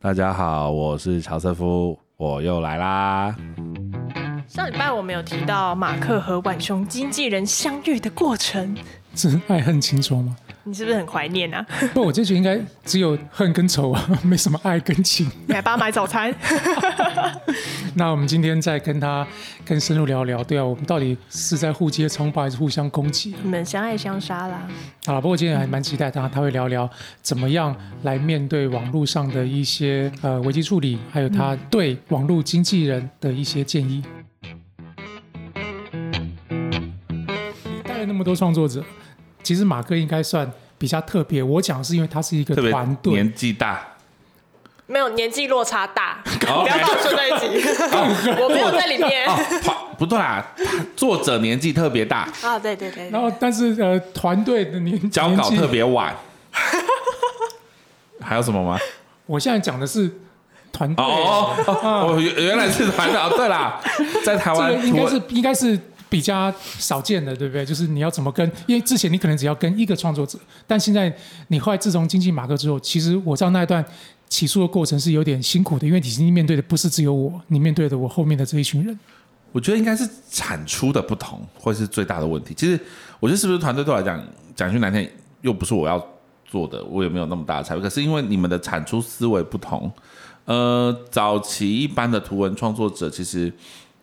大家好，我是乔瑟夫，我又来啦。上礼拜我们有提到马克和晚熊经纪人相遇的过程，是爱恨情仇吗？你是不是很怀念啊？不，我就觉得应该只有恨跟仇啊，没什么爱跟情。你还帮他买早餐？那我们今天再跟他更深入聊聊，对啊，我们到底是在互揭疮疤还是互相攻击？你们相爱相杀啦。好了，不过今天还蛮期待他，他会聊聊怎么样来面对网络上的一些呃危机处理，还有他对网络经纪人的一些建议。你带了那么多创作者。其实马哥应该算比较特别，我讲是因为他是一个团队，年纪大，没有年纪落差大，不要把我说在一起，我没有在里面。不对啦，作者年纪特别大啊，对对对。然后但是呃，团队的年交稿特别晚，还有什么吗？我现在讲的是团队哦，哦，原来是团队。对啦，在台湾应该是应该是。比较少见的，对不对？就是你要怎么跟，因为之前你可能只要跟一个创作者，但现在你后来自从经济马克之后，其实我知道那一段起诉的过程是有点辛苦的，因为你面对的不是只有我，你面对的我后面的这一群人。我觉得应该是产出的不同，或是最大的问题。其实我觉得是不是团队对我来讲，讲句难听，又不是我要做的，我也没有那么大的差别。可是因为你们的产出思维不同，呃，早期一般的图文创作者，其实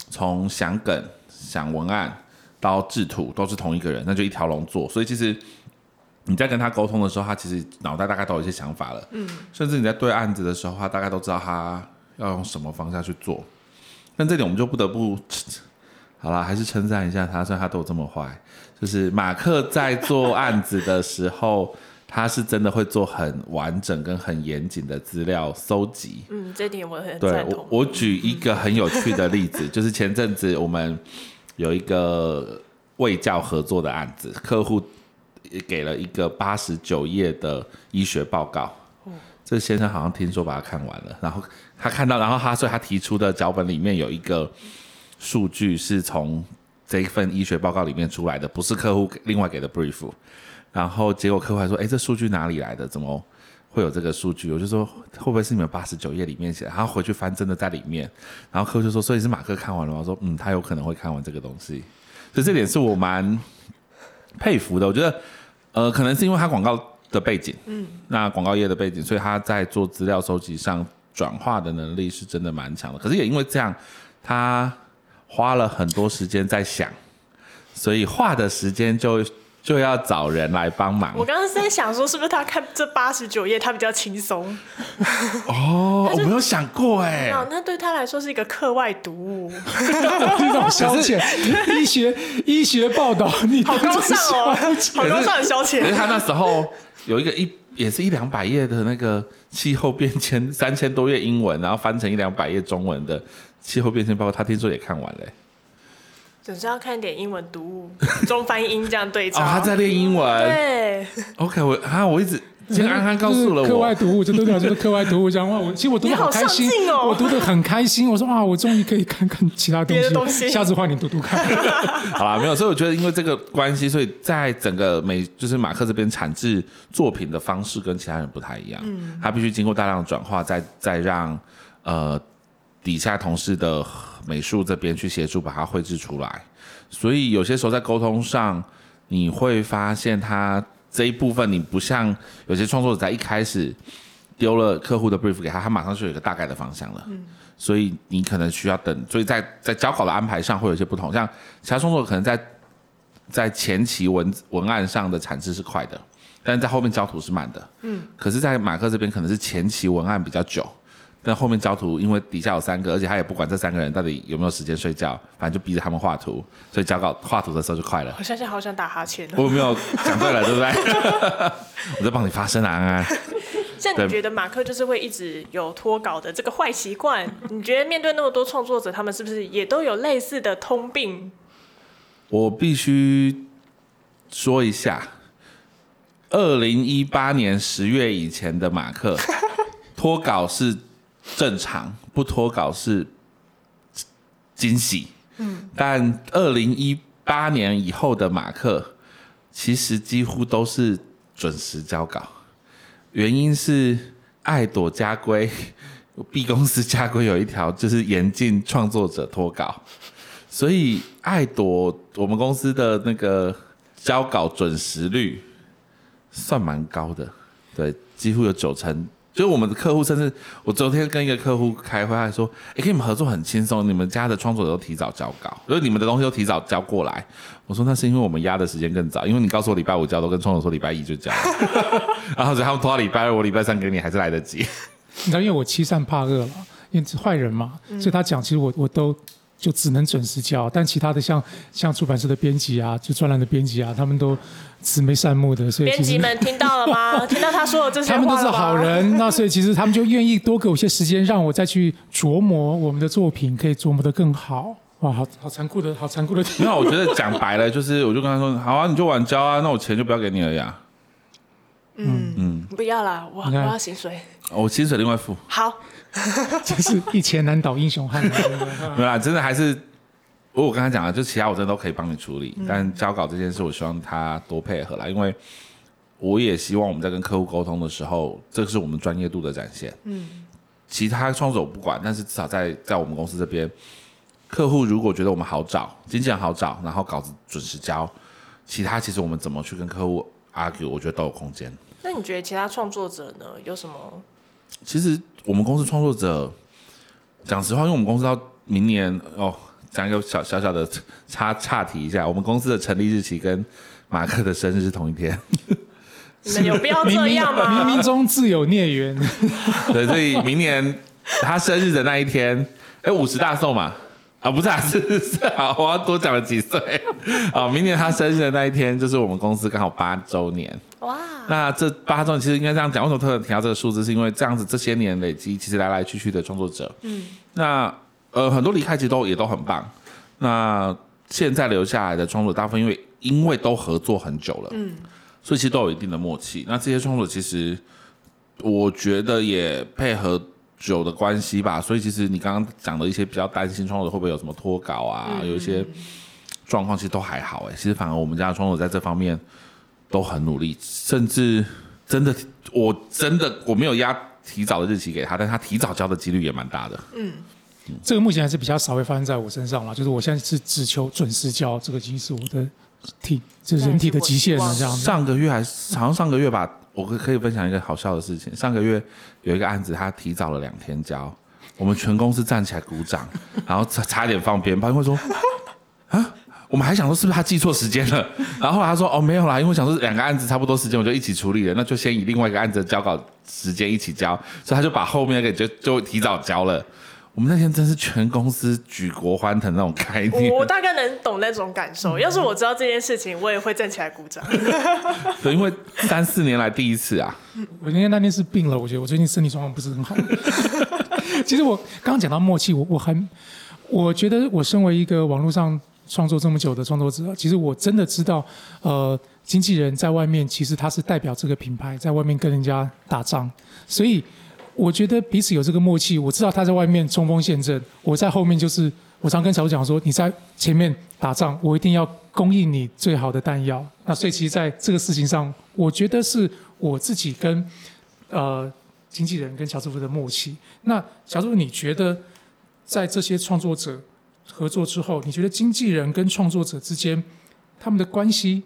从想梗。想文案到制图都是同一个人，那就一条龙做。所以其实你在跟他沟通的时候，他其实脑袋大概都有一些想法了。嗯，甚至你在对案子的时候，他大概都知道他要用什么方向去做。但这点我们就不得不 好了，还是称赞一下他，虽然他都这么坏。就是马克在做案子的时候，他是真的会做很完整跟很严谨的资料搜集。嗯，这点我很对。我我举一个很有趣的例子，就是前阵子我们。有一个卫教合作的案子，客户给了一个八十九页的医学报告。这先生好像听说把它看完了，然后他看到，然后他所以他提出的脚本里面有一个数据是从这一份医学报告里面出来的，不是客户另外给的 brief。然后结果客户还说：“哎，这数据哪里来的？怎么会有这个数据？”我就说：“会不会是你们八十九页里面写？”然后回去翻，真的在里面。然后客户就说：“所以是马克看完了吗？”我说：“嗯，他有可能会看完这个东西。”所以这点是我蛮佩服的。我觉得，呃，可能是因为他广告的背景，嗯，那广告业的背景，所以他在做资料收集上转化的能力是真的蛮强的。可是也因为这样，他花了很多时间在想，所以画的时间就。就要找人来帮忙。我刚刚是在想说，是不是他看这八十九页，他比较轻松？哦，我没有想过哎。那对他来说是一个课外读物，这种消遣。医学医学报道，你好高尚哦，好高尚的消遣。可是他那时候有一个一也是一两百页的那个气候变迁，三千多页英文，然后翻成一两百页中文的气候变迁报告，他听说也看完了。总是要看点英文读物，中翻英这样对照。哦，他在练英文。对。OK，我啊，我一直今天安安告诉了我，课外读物，这都讲这个课外读物讲话。我其实我读的好开心哦，我读的很开心。我说啊，我终于可以看看其他东西。下次换你读读看。好啦，没有。所以我觉得，因为这个关系，所以在整个美，就是马克这边产制作品的方式跟其他人不太一样。嗯。他必须经过大量的转化，再再让呃底下同事的。美术这边去协助把它绘制出来，所以有些时候在沟通上，你会发现他这一部分你不像有些创作者在一开始丢了客户的 brief 给他，他马上就有一个大概的方向了。嗯，所以你可能需要等，所以在在交稿的安排上会有一些不同，像其他创作者可能在在前期文文案上的产值是快的，但是在后面交图是慢的。嗯，可是，在马克这边可能是前期文案比较久。但后面交图，因为底下有三个，而且他也不管这三个人到底有没有时间睡觉，反正就逼着他们画图，所以交稿画图的时候就快了。我现在好想打哈欠。我没有讲对了，对不对？我在帮你发声啊，安安。像你觉得马克就是会一直有脱稿的这个坏习惯？你觉得面对那么多创作者，他们是不是也都有类似的通病？我必须说一下，二零一八年十月以前的马克 脱稿是。正常不脱稿是惊喜，嗯，但二零一八年以后的马克其实几乎都是准时交稿，原因是爱朵家规，B 公司家规有一条就是严禁创作者脱稿，所以爱朵我们公司的那个交稿准时率算蛮高的，对，几乎有九成。就是我们的客户，甚至我昨天跟一个客户开会，他还说：“哎、跟你们合作很轻松，你们家的创作者都提早交稿，就是你们的东西都提早交过来。”我说：“那是因为我们压的时间更早，因为你告诉我礼拜五交，都跟创作者说礼拜一就交了，然后所以他们拖到礼拜二，我礼拜三给你还是来得及。你知道，因为我欺善怕恶了，因为是坏人嘛，嗯所以他讲，其实我我都就只能准时交，但其他的像像出版社的编辑啊，就专栏的编辑啊，他们都慈眉善目的，所以编其实辑们听到了吗？听到他说的这些话他们都是了吗好。人，那所以其实他们就愿意多给我一些时间，让我再去琢磨我们的作品，可以琢磨得更好。哇，好好残酷的，好残酷的题。那我觉得讲白了，就是我就跟他说：好啊，你就晚交啊，那我钱就不要给你了呀，嗯嗯不要啦，我我你看要薪水。我薪水另外付。好，就是一钱难倒英雄汉嘛。对不对没有啦，真的还是我我跟他讲了，就其他我真的都可以帮你处理，但交稿这件事，我希望他多配合啦，因为我也希望我们在跟客户沟通的时候，这个是我们专业度的展现。嗯，其他创作者我不管，但是至少在在我们公司这边，客户如果觉得我们好找，经纪人好找，然后稿子准时交，其他其实我们怎么去跟客户 argue，我觉得都有空间。那你觉得其他创作者呢？有什么？其实我们公司创作者，讲实话，因为我们公司到明年哦，讲一个小小小的插岔题一下，我们公司的成立日期跟马克的生日是同一天，你们有必要这样冥吗？冥冥中自有孽缘。对，所以明年他生日的那一天，哎，五十大寿嘛。啊，不是啊，是是好，我要多讲了几岁啊！明年他生日的那一天，就是我们公司刚好八周年。哇，那这八周年其实应该这样讲，为什么特别提到这个数字？是因为这样子这些年累积，其实来来去去的创作者，嗯，那呃很多离开其实都也都很棒。那现在留下来的创作者，大部分因为因为都合作很久了，嗯，所以其实都有一定的默契。那这些创作者其实我觉得也配合久的关系吧，所以其实你刚刚讲的一些比较担心创作者会不会有什么脱稿啊，有一些状况，其实都还好哎、其实反而我们家的创作者在这方面都很努力，甚至真的，我真的我没有压提早的日期给他，但他提早交的几率也蛮大的。嗯这个目前还是比较少会发生在我身上啦，就是我现在是只求准时交，这个已经是我的体，就是人体的极限了，这样子。上个月还是好像上个月吧，我可可以分享一个好笑的事情。上个月有一个案子，他提早了两天交，我们全公司站起来鼓掌，然后差差点放鞭炮，因为说啊。我们还想说是不是他记错时间了，然后后来他说哦没有啦，因为想说两个案子差不多时间，我就一起处理了，那就先以另外一个案子的交稿时间一起交，所以他就把后面那个就就提早交了。我们那天真是全公司举国欢腾那种概念，我大概能懂那种感受。要是我知道这件事情，我也会站起来鼓掌。对，因为三四年来第一次啊，我那天那天是病了，我觉得我最近身体状况不是很好。其实我刚刚讲到默契，我我很，我觉得我身为一个网络上创作这么久的创作者，其实我真的知道，呃，经纪人在外面其实他是代表这个品牌在外面跟人家打仗，所以我觉得彼此有这个默契。我知道他在外面冲锋陷阵，我在后面就是我常跟小朱讲说，你在前面打仗，我一定要供应你最好的弹药。那所以其实在这个事情上，我觉得是我自己跟呃经纪人跟小师傅的默契。那小师傅，你觉得在这些创作者合作之后，你觉得经纪人跟创作者之间他们的关系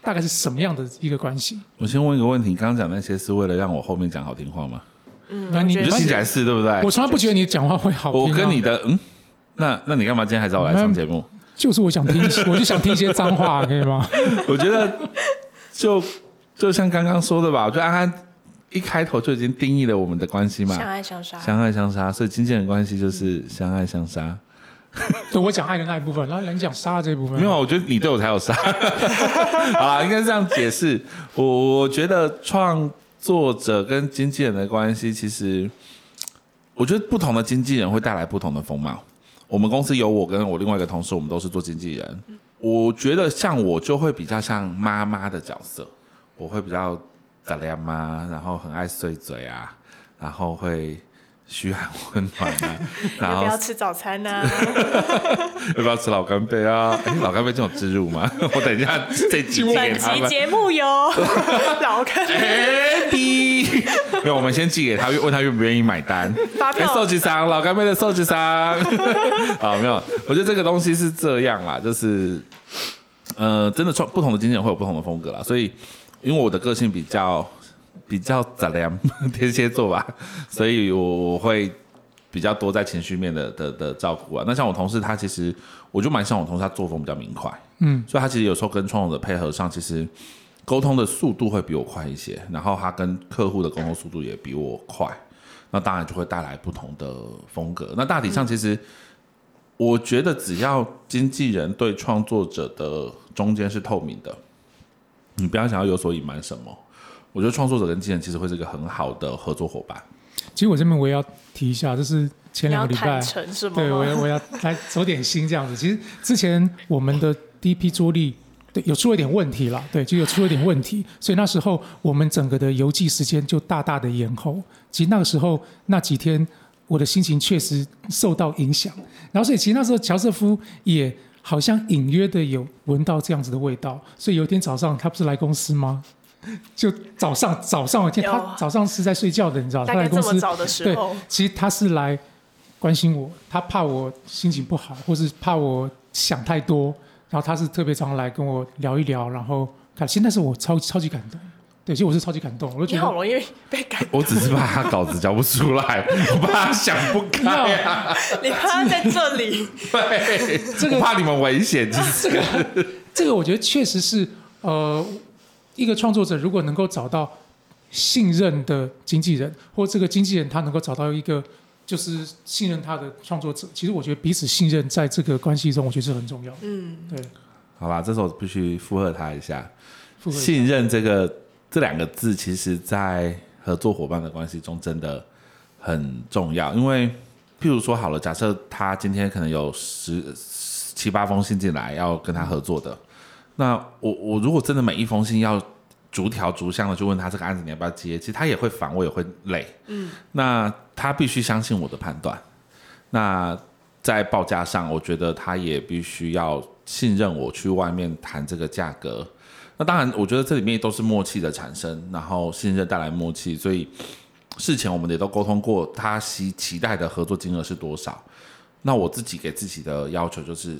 大概是什么样的一个关系？我先问一个问题，你刚刚讲那些是为了让我后面讲好听话吗？嗯，那你我觉得你就听起来是对不对？我从来不觉得你讲话会好听、啊。我跟你的嗯，那那你干嘛今天还找我来上节目？就是我想听，我就想听一些脏话，可以吗？我觉得就就像刚刚说的吧，我觉得安安一开头就已经定义了我们的关系嘛，相爱相杀。相爱相杀，所以经纪人关系就是相爱相杀。对，我讲爱的那一部分，然后你讲杀的这一部分。没有，我觉得你对我才有杀。好啦，应该是这样解释。我我觉得创作者跟经纪人的关系，其实我觉得不同的经纪人会带来不同的风貌。我们公司有我跟我另外一个同事，我们都是做经纪人。我觉得像我就会比较像妈妈的角色，我会比较咋亮妈，然后很爱碎嘴啊，然后会嘘寒问暖啊，然后要不要吃早餐呢、要不要吃老干杯啊？哎，老干杯这种植入吗？我等一下这集寄给本他们。期节目有老干哎，滴，没有，我们先寄给他，问他愿不愿意买单。哎，发票受集商，老干杯的受集商啊，没有，我觉得这个东西是这样啦，就是呃，真的创不同的经纪人会有不同的风格啦，所以因为我的个性比较比较杂粮，天蝎座吧，所以我我会比较多在情绪面的的的照顾啊。那像我同事，他其实我就蛮像我同事，他作风比较明快，嗯，所以他其实有时候跟创作者配合上，其实沟通的速度会比我快一些，然后他跟客户的沟通速度也比我快，那当然就会带来不同的风格。那大体上其实。我觉得只要经纪人对创作者的中间是透明的，你不要想要有所隐瞒什么。我觉得创作者跟经纪人其实会是一个很好的合作伙伴。其实我这边我也要提一下，就是前两个礼拜？对我要我要来走点心这样子。其实之前我们的第一批桌历对有出了一点问题啦，对，就有出了一点问题，所以那时候我们整个的邮寄时间就大大的延后。其实那个时候那几天我的心情确实受到影响，然后所以其实那时候乔瑟夫也好像隐约的有闻到这样子的味道，所以有一天早上他不是来公司吗？就早上早上有一天他早上是在睡觉的，你知道，大概他来公司早的时对候，，其实他是来关心我，他怕我心情不好，或是怕我想太多，然后他是特别常来跟我聊一聊，然后看，现在是我超超级感动，对，其实我是超级感动，我就觉得你好容易被感动，我只是怕他稿子交不出来，我怕他想不开啊，你怕他在这里，对，这个怕你们危险。其实。这个这个我觉得确实是呃，一个创作者如果能够找到信任的经纪人，或这个经纪人他能够找到一个就是信任他的创作者，其实我觉得彼此信任在这个关系中，我觉得是很重要的。嗯，对，好吧，这时候必须附和他一下。附和一下信任这个这两个字，其实在合作伙伴的关系中真的很重要。因为，譬如说好了，假设他今天可能有十七八封信进来要跟他合作的，那我我如果真的每一封信要逐条逐项的去问他这个案子你要不要接，其实他也会烦，我也会累。嗯，那他必须相信我的判断。那在报价上，我觉得他也必须要信任我去外面谈这个价格。那当然，我觉得这里面都是默契的产生，然后信任带来默契，所以事前我们也都沟通过，他期期待的合作金额是多少。那我自己给自己的要求就是，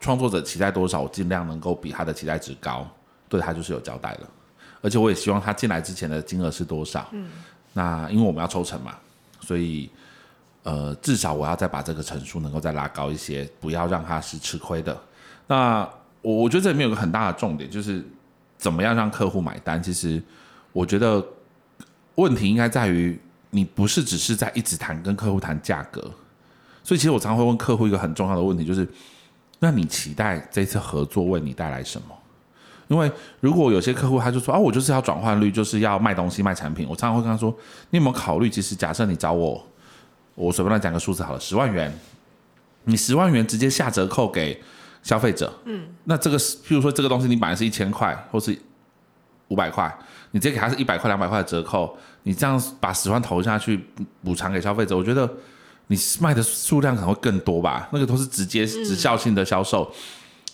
创作者期待多少，我尽量能够比他的期待值高，对他就是有交代了。而且我也希望他进来之前的金额是多少。嗯，那因为我们要抽成嘛，所以呃，至少我要再把这个成数能够再拉高一些，不要让他是吃亏的。那我我觉得这里面有个很大的重点，就是怎么样让客户买单。其实我觉得问题应该在于你不是只是在一直谈跟客户谈价格，所以其实我常常会问客户一个很重要的问题，就是那你期待这次合作为你带来什么？因为如果有些客户他就说啊，我就是要转换率，就是要卖东西卖产品，我常常会跟他说，你有没有考虑，其实假设你找我，我随便乱讲个数字好了，十万元，你十万元直接下折扣给消费者，嗯，那这个，譬如说这个东西你本来是一千块或是五百块，你直接给他是一百块两百块的折扣，你这样把十万投下去补偿给消费者，我觉得你卖的数量可能会更多吧，那个都是直接直效性的销售，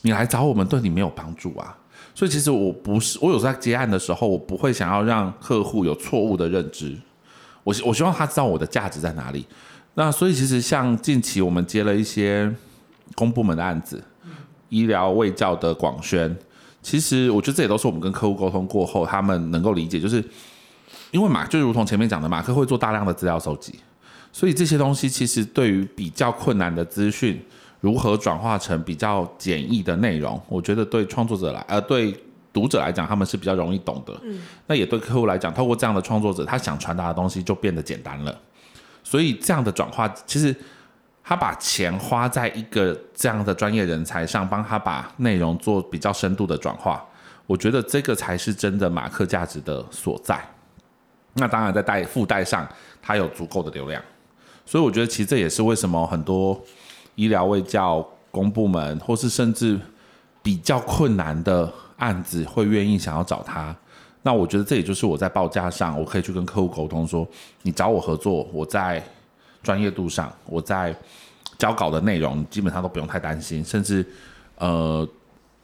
你来找我们对你没有帮助啊。所以其实我不是，我有时候在接案的时候，我不会想要让客户有错误的认知，我希我希望他知道我的价值在哪里。那所以其实像近期我们接了一些公部门的案子，医疗卫教的广宣，其实我觉得这也都是我们跟客户沟通过后，他们能够理解，就是因为马就如同前面讲的，马克会做大量的资料收集，所以这些东西其实对于比较困难的资讯。如何转化成比较简易的内容？我觉得对创作者来，呃，对读者来讲，他们是比较容易懂的。嗯，那也对客户来讲，透过这样的创作者，他想传达的东西就变得简单了。所以这样的转化，其实他把钱花在一个这样的专业人才上，帮他把内容做比较深度的转化，我觉得这个才是真的马克价值的所在。那当然，在带附带上，它有足够的流量，所以我觉得其实这也是为什么很多。医疗卫教公部门，或是甚至比较困难的案子，会愿意想要找他。那我觉得这也就是我在报价上，我可以去跟客户沟通说，你找我合作，我在专业度上，我在交稿的内容，基本上都不用太担心。甚至，呃，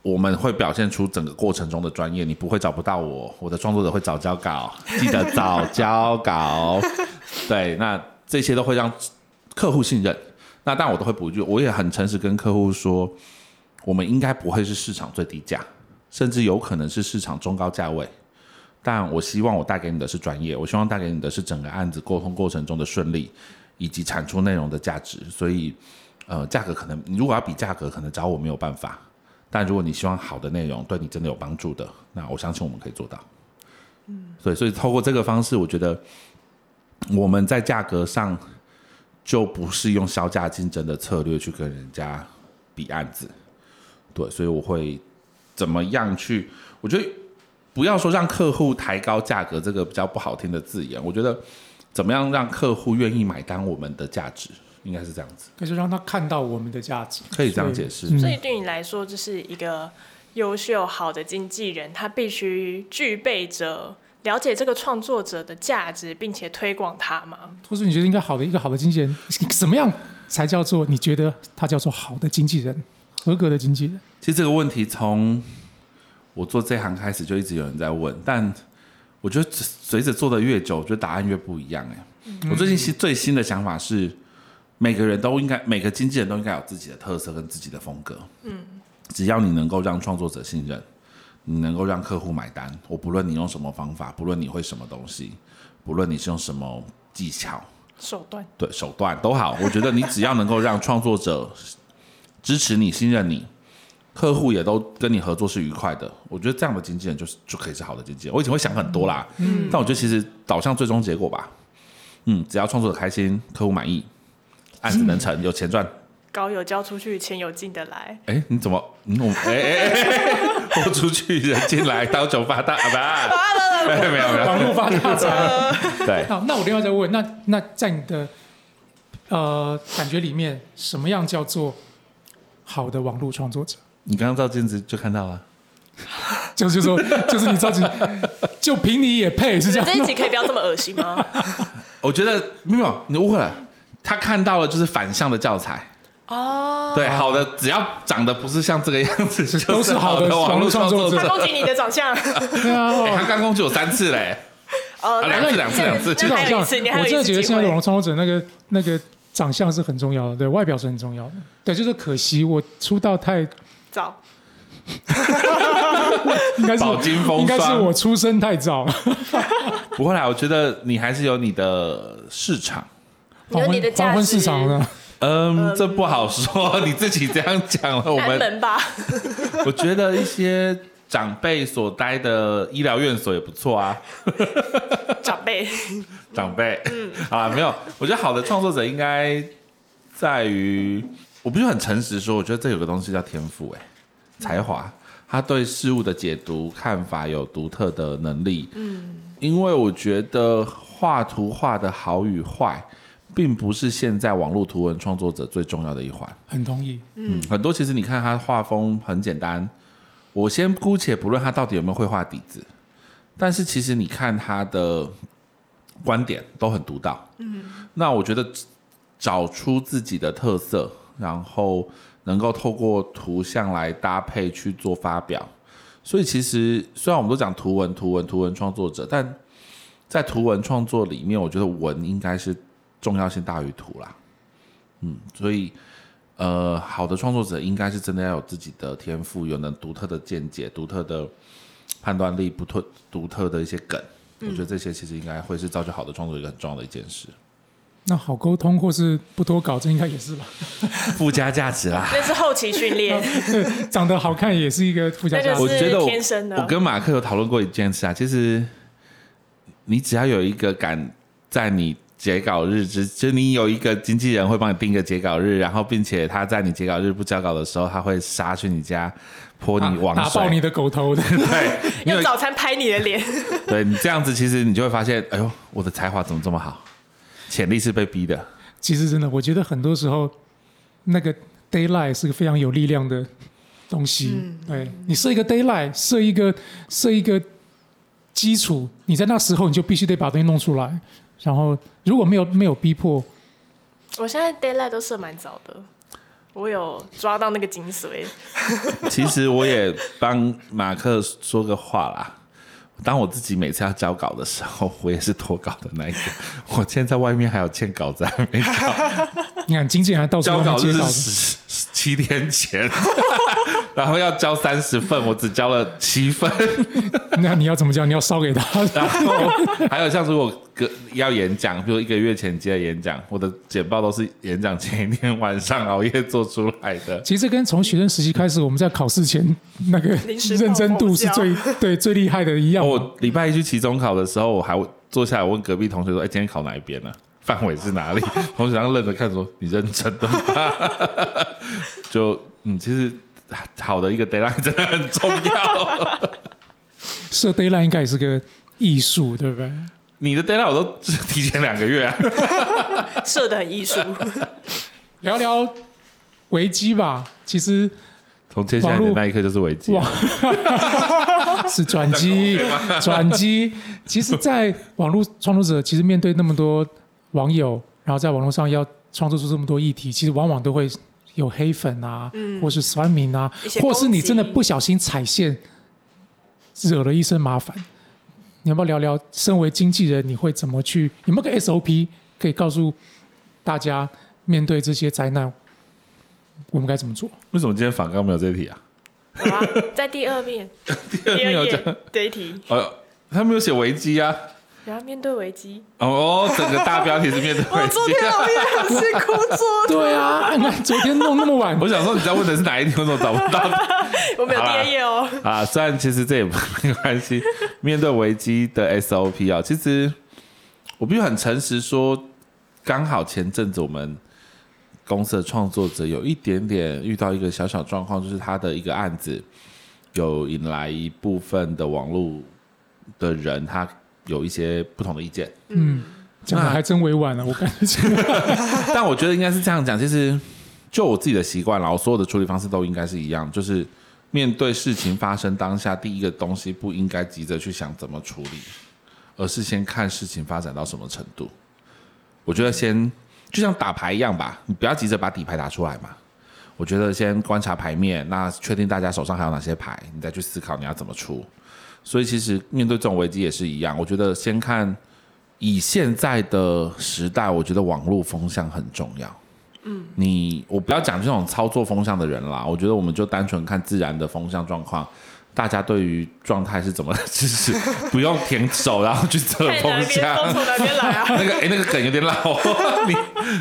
我们会表现出整个过程中的专业，你不会找不到我，我的创作者会早交稿，记得早交稿。对，那这些都会让客户信任。那但我都会补一句，我也很诚实跟客户说，我们应该不会是市场最低价，甚至有可能是市场中高价位。但我希望我带给你的是专业，我希望带给你的是整个案子沟通过程中的顺利，以及产出内容的价值。所以，呃，价格可能你如果要比价格，可能找我没有办法。但如果你希望好的内容对你真的有帮助的，那我相信我们可以做到。嗯，对，所以透过这个方式，我觉得我们在价格上就不是用销价竞争的策略去跟人家比案子。对，所以我会怎么样去？我觉得不要说让客户抬高价格这个比较不好听的字眼，我觉得怎么样让客户愿意买单我们的价值。应该是这样子，可是让他看到我们的价值，可以这样解释。嗯所以对你来说，就是一个优秀好的经纪人，他必须具备着了解这个创作者的价值，并且推广他吗？或者你觉得应该好的一个好的经纪人，怎么样才叫做你觉得他叫做好的经纪人，合格的经纪人？其实这个问题从我做这行开始就一直有人在问，但我觉得随着做的越久，我觉得答案越不一样。哎，我最近新最新的想法是，每个人都应该，每个经纪人都应该有自己的特色跟自己的风格。嗯，只要你能够让创作者信任，你能够让客户买单，我不论你用什么方法，不论你会什么东西，不论你是用什么技巧，手段对手段都好，我觉得你只要能够让创作者支持你、信任你，客户也都跟你合作是愉快的，我觉得这样的经纪人就是就可以是好的经纪人。我以前会想很多啦，嗯，但我觉得其实导向最终结果吧，嗯，只要创作者开心，客户满意，案子能成，有钱赚。高有交出去，钱有进得来。哎，你怎么？你我哎哎哎，豁出去人进来，刀酒发大啊不？没有没有没有，网络发大财。对，好，那我另外再问，那那在你的呃感觉里面，什么样叫做好的网络创作者？你刚刚照镜子就看到了。就是说，就是你照镜，就凭你也配是这样这一集可以不要这么恶心吗？我觉得没有，你误会了。他看到了就是反向的教材。哦，对，好的，只要长得不是像这个样子，就都是好的网网络创作者他攻击你的长相。对啊。哎他刚攻击我三次嘞，哦，啊两次两次两次其实好像我真的觉得现在的网络创作者那个那个长相是很重要的，对外表是很重要的。对，就是可惜我出道太早。应该是饱经风霜应该是我出生太早。不会啦，我觉得你还是有你的市场。有你的价值黄昏市场呢？嗯，这不好说，你自己这样讲了，我安们门吧，我觉得一些长辈所待的医疗院所也不错啊。长辈。长辈，嗯，啊，没有，我觉得好的创作者应该在于，我不是很诚实说，我觉得这有个东西叫天赋，哎，才华，他对事物的解读看法有独特的能力，嗯，因为我觉得画图画的好与坏，并不是现在网络图文创作者最重要的一环，很同意。嗯，很多其实你看他画风很简单，我先姑且不论他到底有没有绘画底子，但是其实你看他的观点都很独到。嗯，那我觉得找出自己的特色，然后能够透过图像来搭配去做发表。所以其实虽然我们都讲图文、图文、图文创作者，但在图文创作里面，我觉得文应该是重要性大于图啦。嗯，所以呃，好的创作者应该是真的要有自己的天赋，有能独特的见解、独特的判断力、不特独特的一些梗。我觉得这些其实应该会是造就好的创作一个很重要的一件事，那好沟通或是不多稿，这应该也是吧？附加价值啦。那是后期训练，长得好看也是一个附加价值。我觉得我天生的我跟马克有讨论过一件事啊，其实你只要有一个敢在你截稿日之，就你有一个经纪人会帮你定一个截稿日，然后并且他在你截稿日不交稿的时候，他会杀去你家泼你网水，打爆你的狗头 的。对，用早餐拍你的脸，对你这样子，其实你就会发现，哎呦，我的才华怎么这么好？潜力是被逼的，其实真的，我觉得很多时候那个 d a y l i g h t 是个非常有力量的东西。对你设一个 d a y l i g h t 设一个设一个基础，你在那时候你就必须得把东西弄出来。然后如果没有没有逼迫，我现在 d a y l i g h t 都设蛮早的，我有抓到那个精髓。其实我也帮马克说个话啦。当我自己每次要交稿的时候，我也是拖稿的那一个。我现在在外面还有欠稿子还没交，你看经纪人还到处都交稿日能接到的，是十七天前，然后要交三十份，我只交了七份。那你要怎么交？你要烧给他？然后还有像如果隔要演讲，比如一个月前接的演讲，我的简报都是演讲前一天晚上熬夜做出来的。其实跟从学生时期开始，我们在考试前那个认真度是最 对最厉害的一样。我礼拜一去期中考的时候，我还坐下来问隔壁同学说：“哎，今天考哪一边呢？范围是哪里？”同学刚愣着看说：“你认真的吗？” 就嗯，其实好的一个 deadline 真的很重要。设 d a y l i n e 应该也是个艺术，对不对？你的 deadline 我都提前两个月啊。设的很艺术，聊聊危机吧。其实从接下来的那一刻就是危机。哇，是转机，转机。其实，在网络创作者，其实面对那么多网友，然后在网络上要创作出这么多议题，其实往往都会有黑粉啊，或是酸民啊，或是你真的不小心踩线，惹了一身麻烦。你要不要聊聊，身为经纪人，你会怎么去？有没有个 SOP 可以告诉大家，面对这些灾难，我们该怎么做？为什么今天反刚没有这一题啊？好啊，在第二面，第二讲页这一题，呃，他没有写危机啊。然后面对危机，哦，整个大标题是面对危机我昨。天熬夜很辛苦做的，对啊，昨天弄那么晚，我想说你在问的是哪一天，我怎么找不到？我没有第二页哦。啊，虽然其实这也没关系。面对危机的 SOP 啊，其实我必须很诚实说，刚好前阵子我们公司的创作者有一点点遇到一个小小状况，就是他的一个案子有引来一部分的网络的人，他有一些不同的意见。嗯，讲的还真委婉了，我感觉。但我觉得应该是这样讲，其实就我自己的习惯然后所有的处理方式都应该是一样，就是面对事情发生当下，第一个东西不应该急着去想怎么处理，而是先看事情发展到什么程度。我觉得先就像打牌一样吧，你不要急着把底牌打出来嘛。我觉得先观察牌面，那确定大家手上还有哪些牌，你再去思考你要怎么出。所以其实面对这种危机也是一样，我觉得先看以现在的时代，我觉得网络风向很重要。嗯，你我不要讲这种操作风向的人啦，我觉得我们就单纯看自然的风向状况，大家对于状态是怎么支持，不用舔手然后去测风向。从哪边来啊？那个哎、那个梗有点老。你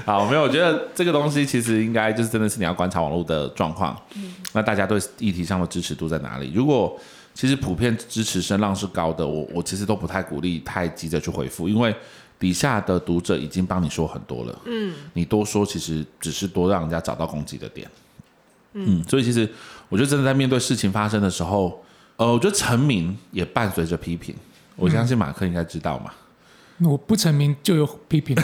好，没有，我觉得这个东西其实应该就是真的是你要观察网络的状况，嗯那大家对议题上的支持度在哪里？如果其实普遍支持声浪是高的，我我其实都不太鼓励太急着去回复，因为底下的读者已经帮你说很多了，嗯，你多说其实只是多让人家找到攻击的点，嗯，所以其实我觉得真的在面对事情发生的时候，呃，我觉得成名也伴随着批评，我相信马克应该知道嘛。我不成名就有批评，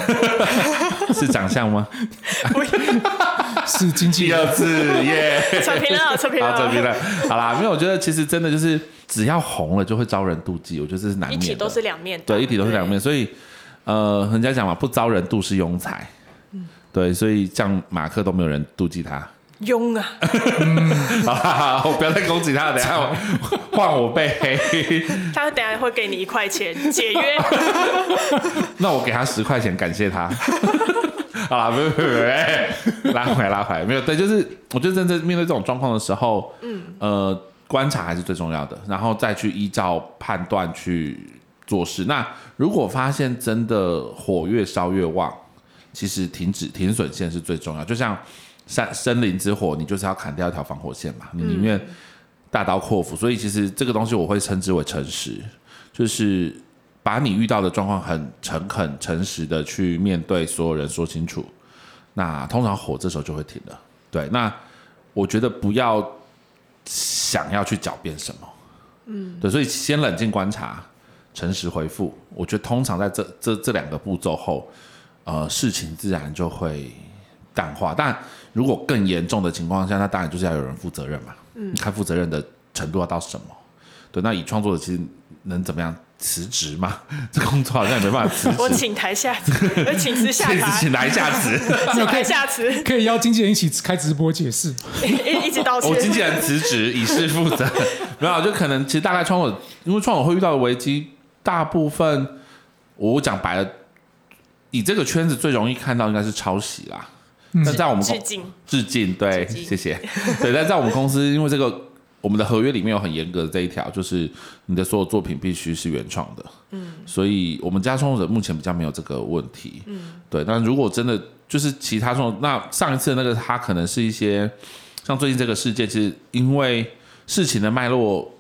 是长相吗？是经纪人。第二次 耶，扯平了，扯平了，扯平了，好啦，因为，我觉得其实真的就是只要红了就会招人妒忌，我觉得这是难免的。一体都是两面的，对，一体都是两面，所以呃，人家讲嘛，不招人妒是庸才。对，所以像马克都没有人妒忌他。庸啊，好啦，好，我不要再攻击他了，等下我换我被黑。他等下会给你一块钱解约，那我给他十块钱，感谢他。好啦，不不不拉回来拉回来，没有对，就是我觉得真正面对这种状况的时候，嗯，呃，观察还是最重要的，然后再去依照判断去做事。那如果发现真的火越烧越旺，其实停止停损线是最重要。就像山森林之火，你就是要砍掉一条防火线嘛，你宁愿大刀阔斧。所以其实这个东西我会称之为诚实，就是把你遇到的状况很诚恳、诚实的去面对所有人说清楚。那通常火这时候就会停了。对，那我觉得不要想要去狡辩什么，嗯，对，所以先冷静观察，诚实回复。我觉得通常在这这这两个步骤后，呃，事情自然就会淡化。但如果更严重的情况下，那当然就是要有人负责任嘛。嗯，看负责任的程度要到什么？对，那以创作者其实能怎么样？辞职吗？这工作好像也没办法辞职 我职，请台下辞，我 请辞下台，请来下辞。请台下辞，可以邀经纪人一起开直播解释。一一起道歉。我经纪人辞职以示负责，没有，就可能其实大概创作，因为创作会遇到的危机，大部分我讲白了，以这个圈子最容易看到应该是抄袭啦。那在我们公致敬，致敬，对，谢谢。对，但在我们公司，因为这个我们的合约里面有很严格的这一条，就是你的所有作品必须是原创的。嗯，所以我们家创作者目前比较没有这个问题。嗯，对。但如果真的就是其他创作，那上一次那个他可能是一些像最近这个事件，其实因为事情的脉络。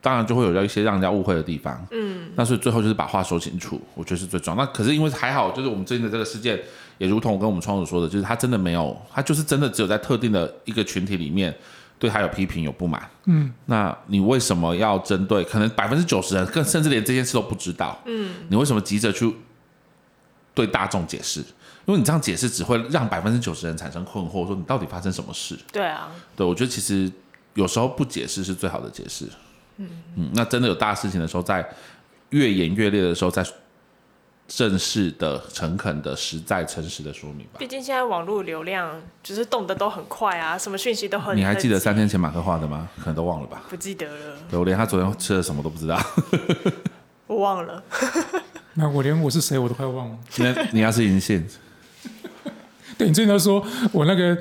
当然就会有一些让人家误会的地方，嗯，那所以最后就是把话说清楚，我觉得是最重要。那可是因为还好，就是我们最近的这个事件，也如同我跟我们创作者说的，就是他真的没有，他就是真的只有在特定的一个群体里面对他有批评有不满，嗯，那你为什么要针对可能百分之九十人，更甚至连这件事都不知道，嗯，你为什么急着去对大众解释？因为你这样解释只会让百分之九十人产生困惑，说你到底发生什么事？对啊，对我觉得其实有时候不解释是最好的解释。嗯那真的有大事情的时候，在越演越烈的时候，在正式的、诚恳的、实在、诚实的说明吧毕。竟现在网络流量就是动得都很快啊，什么讯息都很。你还记得三天前马克画的吗？可能都忘了吧。不记得了，对我连他昨天吃了什么都不知道。我忘了。那我连我是谁我都快忘了。那你要是银杏，对你最近都说我那个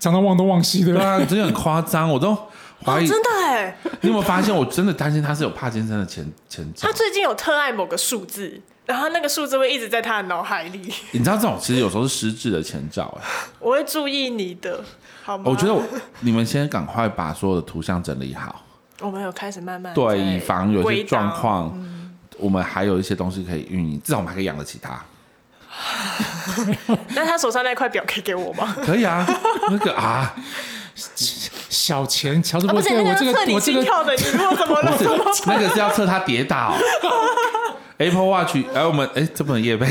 常常忘东忘西的对，啊，真的很夸张，我都真的哎，你有没有发现？我真的担心他是有帕金森的前前兆他。最近有特爱某个数字，然后那个数字会一直在他的脑海里，你知道这种其实有时候是失智的前兆哎。我会注意你的，好吗？我觉得我你们先赶快把所有的图像整理好。我们有开始慢慢对，以防有些状况，我们还有一些东西可以运营，至少我们还可以养得起他。那他手上那块表可以给我吗？可以啊，那个啊，小钱，乔治啊、波特，不是我这个我这个跳的，你 如果怎么了？不是那个是要测他跌倒。Apple Watch，哎、我们哎、这不能夜背。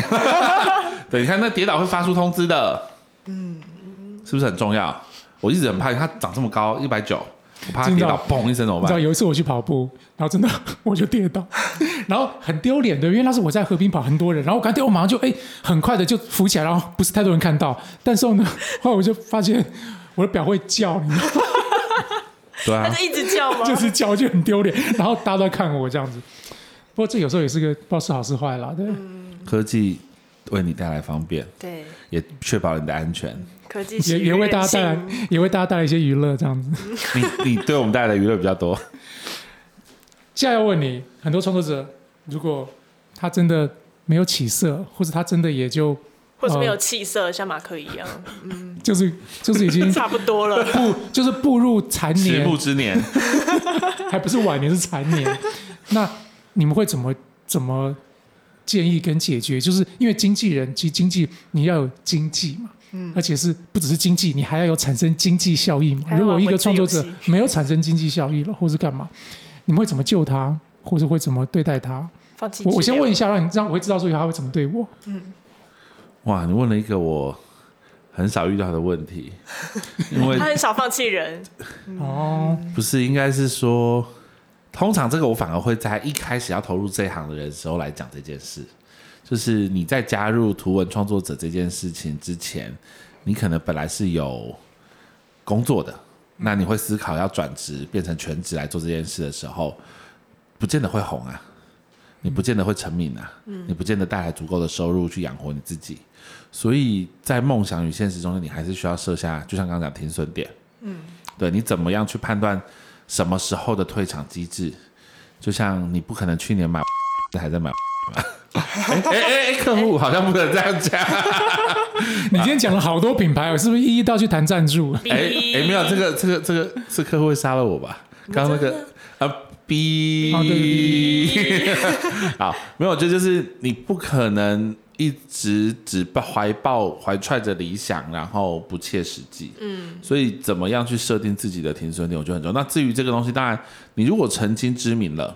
对，你看那跌倒会发出通知的，嗯，是不是很重要？我一直很怕它长这么高，一百九，我怕它跌倒，嘣一声怎么办？你知道有一次我去跑步，然后真的我就跌倒，然后很丢脸的，因为那是我在河边跑，很多人，然后我刚跌，我马上就哎、很快的就浮起来，然后不是太多人看到，但是呢，后来我就发现我的表会叫，你知道吗对啊他，就一直叫吗？就是叫就很丢脸，然后大家都在看我这样子。不过这有时候也是个不知道是好是坏啦，对。科技为你带来方便，对，也确保了你的安全。科技也也为大家带来，也为大家带来一些娱乐，这样子。你你对我们带来的娱乐比较多。现在要问你，很多创作者，如果他真的没有起色，或者他真的也就或是没有气色，像马克一样，嗯就是就是已经 差不多了。步就是步入残迟年，步之年，还不是晚年是残年，那你们会怎么怎么建议跟解决？就是因为经纪人，其实经济你要有经济嘛，嗯，而且是不只是经济，你还要有产生经济效益嘛。如果一个创作者没有产生经济效益了，或是干嘛，你们会怎么救他，或者会怎么对待他？放弃。我我先问一，下，让你这样我会知道说他会怎么对我。哇，你问了一个我很少遇到的问题，因为他很少放弃人，哦，不是应该是说，通常这个我反而会在一开始要投入这一行的人的时候来讲这件事，就是你在加入图文创作者这件事情之前，你可能本来是有工作的，那你会思考要转职变成全职来做这件事的时候，不见得会红啊。你不见得会成名啊，你不见得带来足够的收入去养活你自己，所以在梦想与现实中间，你还是需要设下，就像刚刚讲停损点，嗯，对你怎么样去判断什么时候的退场机制？就像你不可能去年买 还在买，哎哎哎哎，客户好像不能这样讲，你今天讲了好多品牌，我是不是一一到去谈赞助？哎哎，没有这个这个这个是客户会杀了我吧？刚刚那个啊逼哦对，好，没有，这就是你不可能一直只抱怀抱怀揣着理想，然后不切实际。嗯，所以怎么样去设定自己的停损点，我觉得很重要。那至于这个东西，当然你如果曾经知名了，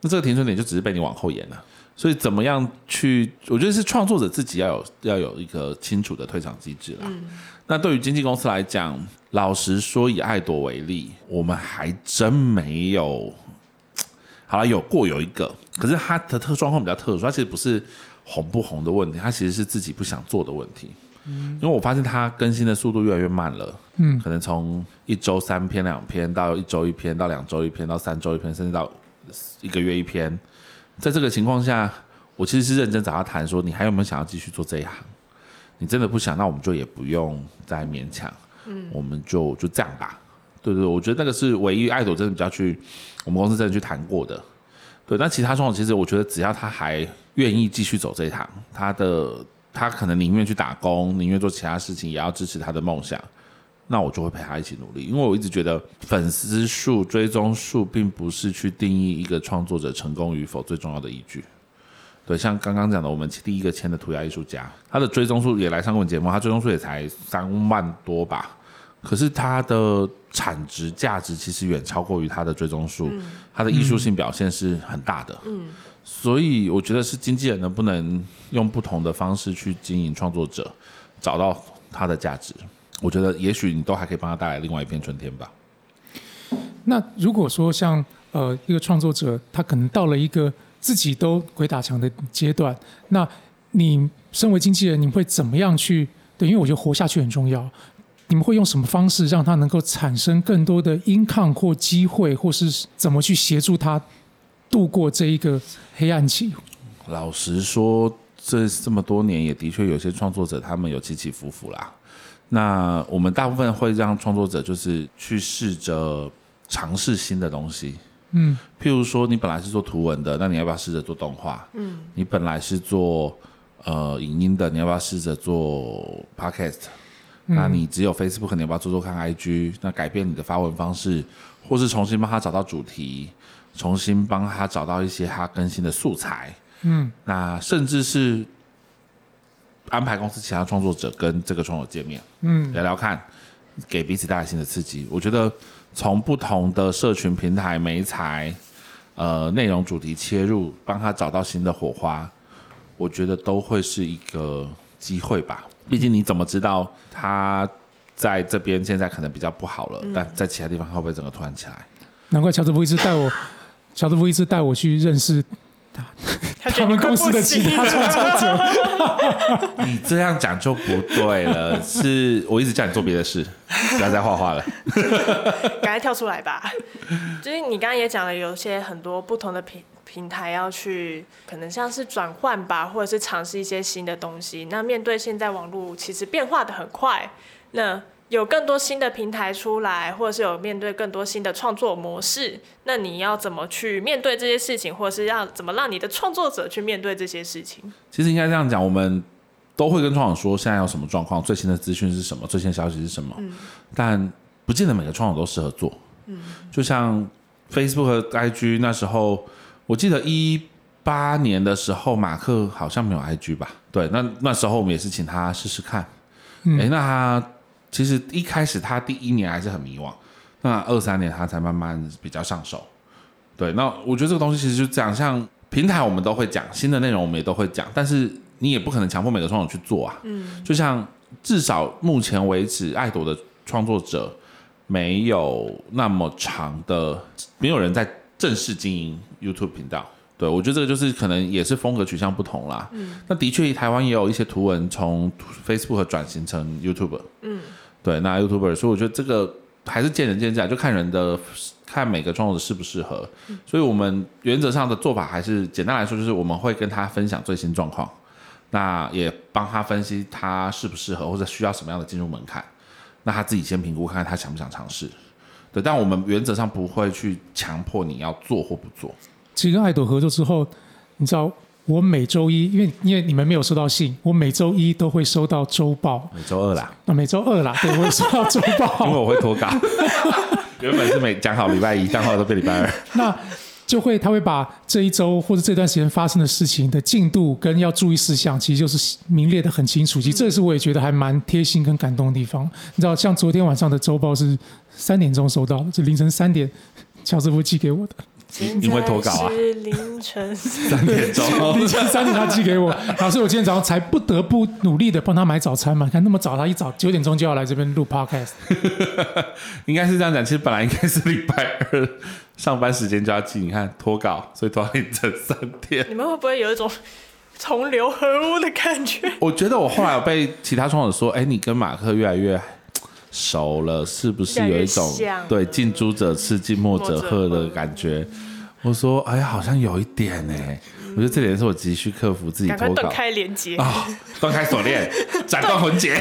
那这个停损点就只是被你往后延了。所以怎么样去？我觉得是创作者自己要有要有一个清楚的退场机制啦。那对于经纪公司来讲，老实说，以爱朵为例，我们还真没有，好了，有过有一个，可是他的特状况比较特殊，他其实不是红不红的问题，他其实是自己不想做的问题。嗯因为我发现他更新的速度越来越慢了，嗯可能从一周三篇两篇到一周一篇到两周一篇到三周一篇，甚至到一个月一篇。在这个情况下，我其实是认真找他谈说，你还有没有想要继续做这一行？你真的不想，那我们就也不用再勉强，嗯，我们就就这样吧。对对，我觉得那个是唯一爱朵真的比较去我们公司真的去谈过的。对，那其他创作其实我觉得只要他还愿意继续走这一行，他的他可能宁愿去打工，宁愿做其他事情，也要支持他的梦想。那我就会陪他一起努力，因为我一直觉得粉丝数、追踪数并不是去定义一个创作者成功与否最重要的依据。对，像刚刚讲的，我们第一个签的涂鸦艺术家，他的追踪数也来上过节目，他追踪数也才三万多吧，可是它的产值价值其实远超过于它的追踪数，它的艺术性表现是很大的。嗯，所以我觉得是经纪人能不能用不同的方式去经营创作者，找到他的价值。我觉得也许你都还可以帮他带来另外一片春天吧。那如果说像呃一个创作者，他可能到了一个自己都鬼打墙的阶段，那你身为经纪人，你会怎么样去？对，因为我觉得活下去很重要。你们会用什么方式让他能够产生更多的 income 或机会，或是怎么去协助他度过这一个黑暗期？老实说，这这么多年也的确有些创作者他们有起起伏伏啦。那我们大部分会让创作者就是去试着尝试新的东西，嗯譬如说你本来是做图文的，那你要不要试着做动画？嗯，你本来是做呃影音的，你要不要试着做 podcast？那你只有 Facebook，你要不要做做看 IG？那改变你的发文方式，或是重新帮他找到主题，重新帮他找到一些他更新的素材。嗯那甚至是安排公司其他创作者跟这个创作者见面，嗯聊聊看，给彼此带来新的刺激。我觉得从不同的社群平台、媒材、呃内容主题切入，帮他找到新的火花，我觉得都会是一个机会吧。毕竟你怎么知道他在这边现在可能比较不好了，但在其他地方会不会整个突然起来？难怪乔治夫一直带我，乔治夫一直带我去认识他们公司的其他创作者。你这样讲就不对了，是我一直叫你做别的事，不要再画画了。赶快跳出来吧！就是你刚刚也讲了，有些很多不同的平平台要去，可能像是转换吧，或者是尝试一些新的东西。那面对现在网络其实变化的很快，那有更多新的平台出来，或者是有面对更多新的创作模式，那你要怎么去面对这些事情，或者是要怎么让你的创作者去面对这些事情？其实应该这样讲，我们都会跟创厂说现在有什么状况，最新的资讯是什么，最新的消息是什么，但不见得每个创厂都适合做。嗯就像 Facebook 和 IG 那时候，我记得一八年的时候，马克好像没有 IG 吧？对，那那时候我们也是请他试试看。嗯诶，那他其实一开始他第一年还是很迷惘，那二三年他才慢慢比较上手。对，那我觉得这个东西其实就这样，像平台我们都会讲，新的内容我们也都会讲，但是你也不可能强迫每个创作者去做啊。嗯，就像至少目前为止，爱朵的创作者没有那么长的，没有人在正式经营 YouTube 频道。对，我觉得这个就是可能也是风格取向不同啦。嗯，那的确台湾也有一些图文从 Facebook 转型成 YouTube。嗯，对，那 YouTuber，所以我觉得这个还是见仁见智，就看人的看每个创作者适不适合。所以我们原则上的做法还是简单来说，就是我们会跟他分享最新状况，那也帮他分析他适不适合或者需要什么样的进入门槛，那他自己先评估看看他想不想尝试。对，但我们原则上不会去强迫你要做或不做。其实跟爱朵合作之后，你知道，我每周一，因为因为你们没有收到信，我每周一都会收到周报，每周二啦，啊，每周二啦，对，我会收到周报 因为，我会脱稿。原本是每讲好礼拜一，但后来都变礼拜二。那就会他会把这一周或者这段时间发生的事情的进度跟要注意事项，其实就是明列的很清楚。其实这个是我也觉得还蛮贴心跟感动的地方。你知道，像昨天晚上的周报是三点钟收到的，是凌晨三点乔师傅寄给我的。因为脱稿啊是凌晨三点钟。凌晨三点他寄给我，老师，我今天早上才不得不努力的帮他买早餐嘛。看那么早，他一早九点钟就要来这边录 podcast，应该是这样讲，其实本来应该是礼拜二上班时间就要寄，你看脱稿，所以拖到凌晨三点。你们会不会有一种同流合污的感觉？我觉得我后来有被其他创作者说，哎，你跟马克越来越熟了，是不是有一种对近朱者赤，近墨者黑的感觉？我说，哎，好像有一点哎，我觉得这点是我急需克服自己赶快脱稿断开连接，啊，断开锁链，斩断魂结。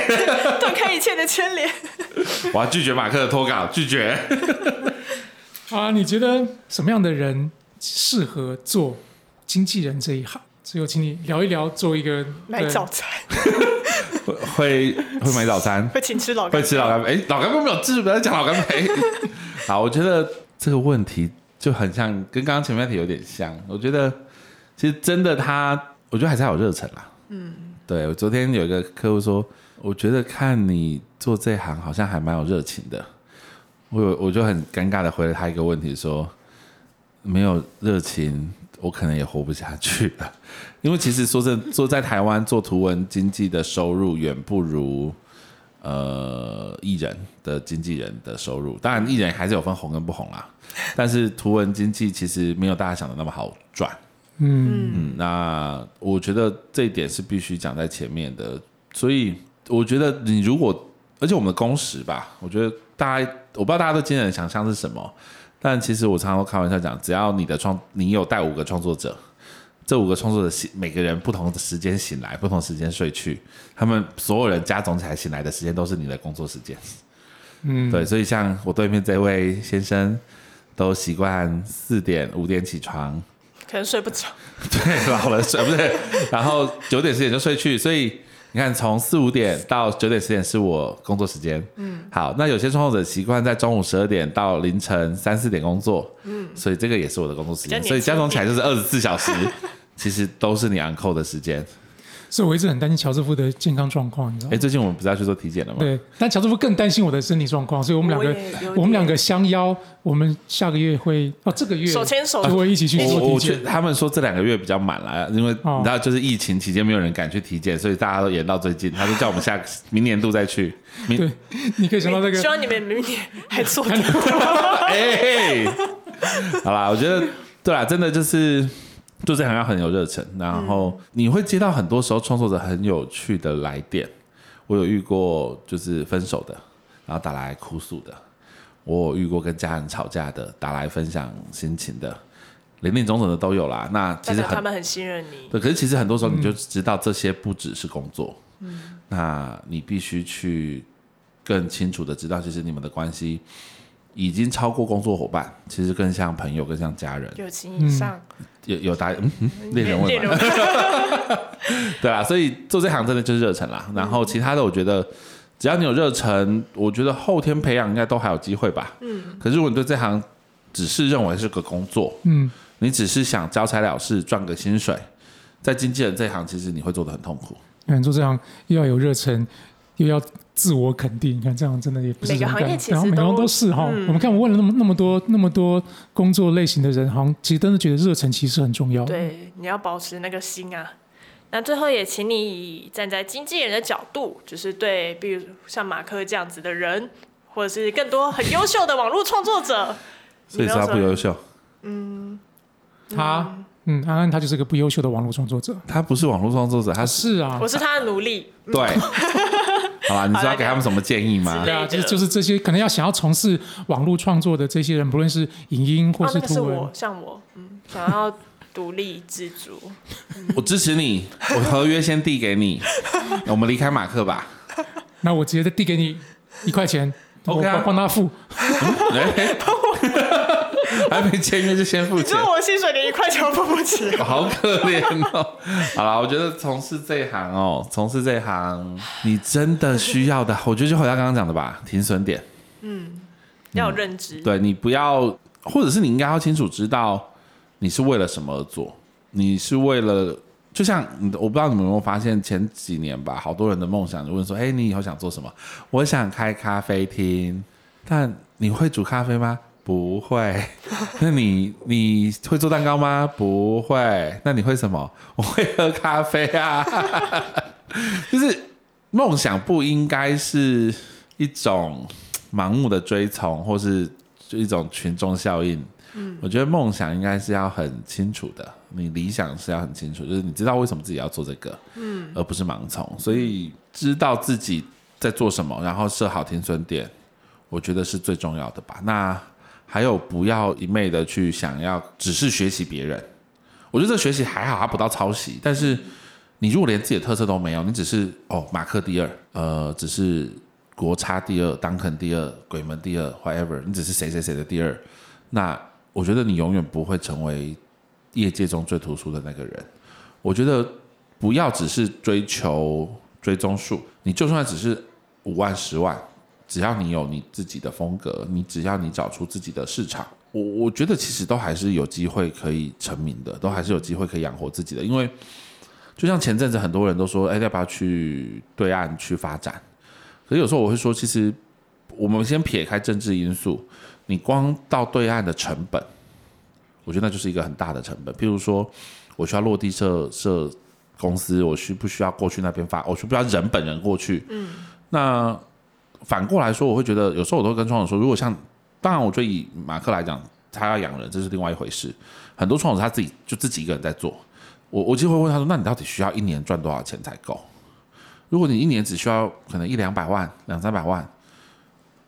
断开一切的牵连。我要拒绝马克的脱稿，拒绝。啊，你觉得什么样的人适合做经纪人这一行？最后，请你聊一聊，做一个对买早餐会会会买早餐，会请吃老会干吃老干杯。哎，老干杯没有治，不要讲老干杯。好，我觉得这个问题就很像，跟刚刚前面那题有点像。我觉得其实真的他，我觉得还是要有热忱啦。嗯，对我昨天有一个客户说，我觉得看你做这行好像还蛮有热情的。我有我就很尴尬的回了他一个问题说，没有热情，我可能也活不下去了。因为其实说真的，做在台湾做图文经济的收入远不如呃艺人的经纪人的收入。当然，艺人还是有分红跟不红啦，但是图文经济其实没有大家想的那么好赚。嗯，嗯，那我觉得这一点是必须讲在前面的。所以我觉得你如果，而且我们的工时吧，我觉得大家我不知道大家对经纪人的想象是什么，但其实我常常都开玩笑讲，只要你的创，你有带五个创作者。这五个创作者醒，每个人不同的时间醒来，不同时间睡去，他们所有人加总起来醒来的时间都是你的工作时间。嗯，对，所以像我对面这位先生，都习惯四点五点起床，可能睡不着。对，老了睡不对，然后九点十点就睡去，所以你看从四五点到九点十点是我工作时间。嗯，好，那有些创作者习惯在中午十二点到凌晨三四点工作，嗯，所以这个也是我的工作时间，所以加总起来就是二十四小时，其实都是你 on call 的时间。所以我一直很担心乔治夫的健康状况，你知道哎，最近我们不是要去做体检了吗？对，但乔治夫更担心我的身体状况，所以我们两个我们两个相邀，我们下个月会哦，这个月手牵手就会一起去做我我觉体检。他们说这两个月比较满了，因为哦你知道，就是疫情期间没有人敢去体检，所以大家都延到最近。他就叫我们下明年度再去。明 对，你可以想到这个希望你们明年还做 得哎，好啦，我觉得对啦，真的就是做这行要很有热忱，然后你会接到很多时候创作者很有趣的来电。我有遇过就是分手的，然后打来哭诉的；我有遇过跟家人吵架的，打来分享心情的，林林总总的都有啦。那其实很他们很信任你。对，可是其实很多时候你就知道这些不只是工作，嗯，那你必须去更清楚的知道，其实你们的关系已经超过工作伙伴，其实更像朋友，更像家人。友情以上，有有答嗯嗯恋人未恋满，人 对啦，所以做这行真的就是热忱啦。然后其他的，我觉得只要你有热忱，我觉得后天培养应该都还有机会吧。嗯，可是如果你对这行只是认为是个工作，嗯，你只是想交差了事赚个薪水，在经纪人这一行，其实你会做的很痛苦。你，做这行又要有热忱，又要自我肯定，你看这样真的也不是每个行业其实然后每个行都都是哈。嗯我们看我问了那么那么多那么多工作类型的人，好像其实真的觉得热忱其实很重要。，对，你要保持那个心啊。那最后也请你以站在经纪人的角度，就是对，比如像马克这样子的人，或者是更多很优秀的网络创作者，所以他不优秀，嗯他嗯，安安他就是个不优秀的网络创作者。他不是网络创作者，他是是啊我，是他的奴隶。对。好吧，你知道给他们什么建议吗之？对啊，就是就是这些可能要想要从事网络创作的这些人，不论是影音或哦，是图文，那个是我，像我，嗯，想要独立自主。我支持你，我合约先递给你，我们离开马克吧。那我直接再递给你一块钱，我帮帮他付。哎，还没签约就先付钱你说，我薪水连一块钱都付不起，好可怜哦。好了，我觉得从事这一行哦，从事这一行，你真的需要的，我觉得就回到刚刚讲的吧，停损点。嗯要有认知。对你不要，或者是你应该要清楚知道你是为了什么而做。你是为了，就像你我不知道你们有没有发现，前几年吧，好多人的梦想就问说：“哎，你以后想做什么？”我想开咖啡厅，但你会煮咖啡吗？不会。那你你会做蛋糕吗？不会。那你会什么？我会喝咖啡啊。就是梦想不应该是一种盲目的追从，或是就一种群众效应。嗯，我觉得梦想应该是要很清楚的，你理想是要很清楚，就是你知道为什么自己要做这个，嗯，而不是盲从。所以知道自己在做什么，然后设好停损点，我觉得是最重要的吧。那还有不要一昧的去想要只是学习别人，我觉得这学习还好，还不到抄袭。但是你如果连自己的特色都没有，你只是哦马克第二，呃，只是国差第二，当肯第二，鬼门第二，whatever，你只是谁谁谁的第二，那。我觉得你永远不会成为业界中最突出的那个人。我觉得不要只是追求追踪数，你就算只是五万、十万，只要你有你自己的风格，你只要你找出自己的市场，我我觉得其实都还是有机会可以成名的，都还是有机会可以养活自己的。因为就像前阵子很多人都说，哎，要不要去对岸去发展？可是有时候我会说，其实我们先撇开政治因素。你光到对岸的成本，我觉得那就是一个很大的成本。譬如说，我需要落地设设公司，我需不需要过去那边发？我需不需要人本人过去？嗯。那反过来说，我会觉得有时候我都会跟创始说，如果像当然，我觉得以马克来讲，他要养人，这是另外一回事。很多创始他自己就自己一个人在做。我我就会问他说：“那你到底需要一年赚多少钱才够？如果你一年只需要可能一两百万、两三百万，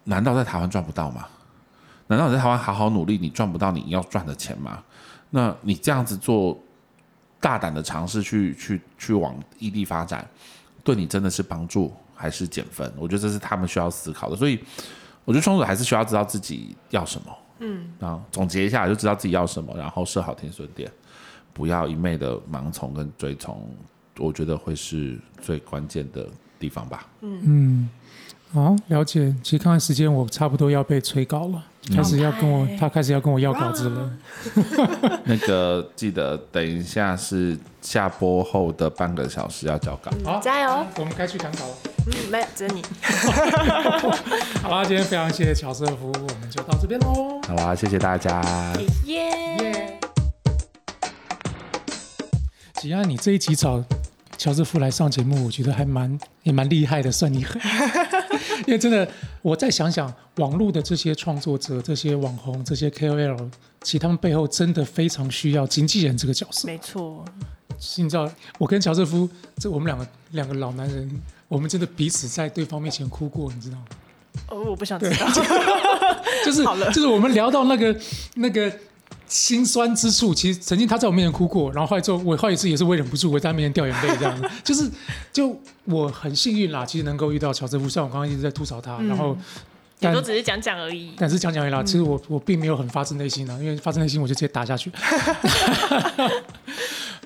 难道在台湾赚不到吗？”难道你在台湾好好努力，你赚不到你要赚的钱吗？那你这样子做大胆的尝试去去去往异地发展，对你真的是帮助还是减分？我觉得这是他们需要思考的。所以我觉得创作者还是需要知道自己要什么。嗯，啊，总结一下就知道自己要什么，然后设好停损点，不要一昧的盲从跟追从，我觉得会是最关键的地方吧。嗯嗯。好，了解。其实看看时间，我差不多要被催稿了，开始要跟我，他开始要跟我要稿子了。那个记得等一下是下播后的半个小时要交稿。好，加油！我们该去赶稿了。嗯，没有，只有你。好啦，今天非常谢谢乔瑟夫，我们就到这边喽。好啦，谢谢大家。耶耶。吉安，你这一集找乔瑟夫来上节目，我觉得还蛮也蛮厉害的，算你狠。因为真的，我再想想，网络的这些创作者、这些网红、这些 KOL，其实他们背后真的非常需要经纪人这个角色。没错，你知道，我跟乔瑟夫，这我们两个两个老男人，我们真的彼此在对方面前哭过，你知道吗？哦，我不想知道。就是 就是我们聊到那个那个。心酸之处，其实曾经他在我面前哭过，然后后来之后，我后一次也是我忍不住，我在他面前掉眼泪这样子。就是，就我很幸运啦，其实能够遇到乔治夫，像我刚刚一直在吐槽他，然后，也都只是讲讲而已。但是讲讲而已啦，其实我我并没有很发自内心的，因为发自内心我就直接打下去。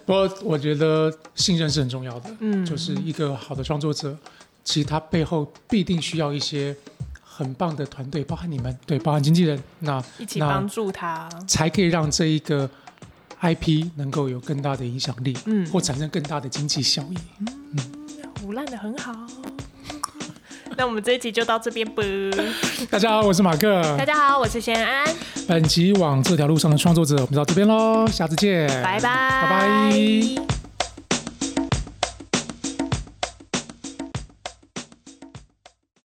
不过我觉得信任是很重要的，嗯，就是一个好的创作者，其实他背后必定需要一些。很棒的团队，包含你们，对，包含经纪人，那一起帮助他，才可以让这一个 IP 能够有更大的影响力，嗯，或产生更大的经济效益。嗯，腐烂的很好。那我们这一集就到这边吧。大家好，我是马克。大家好，我是贤安。本集往这条路上的创作者，我们到这边喽，下次见，拜拜，拜拜。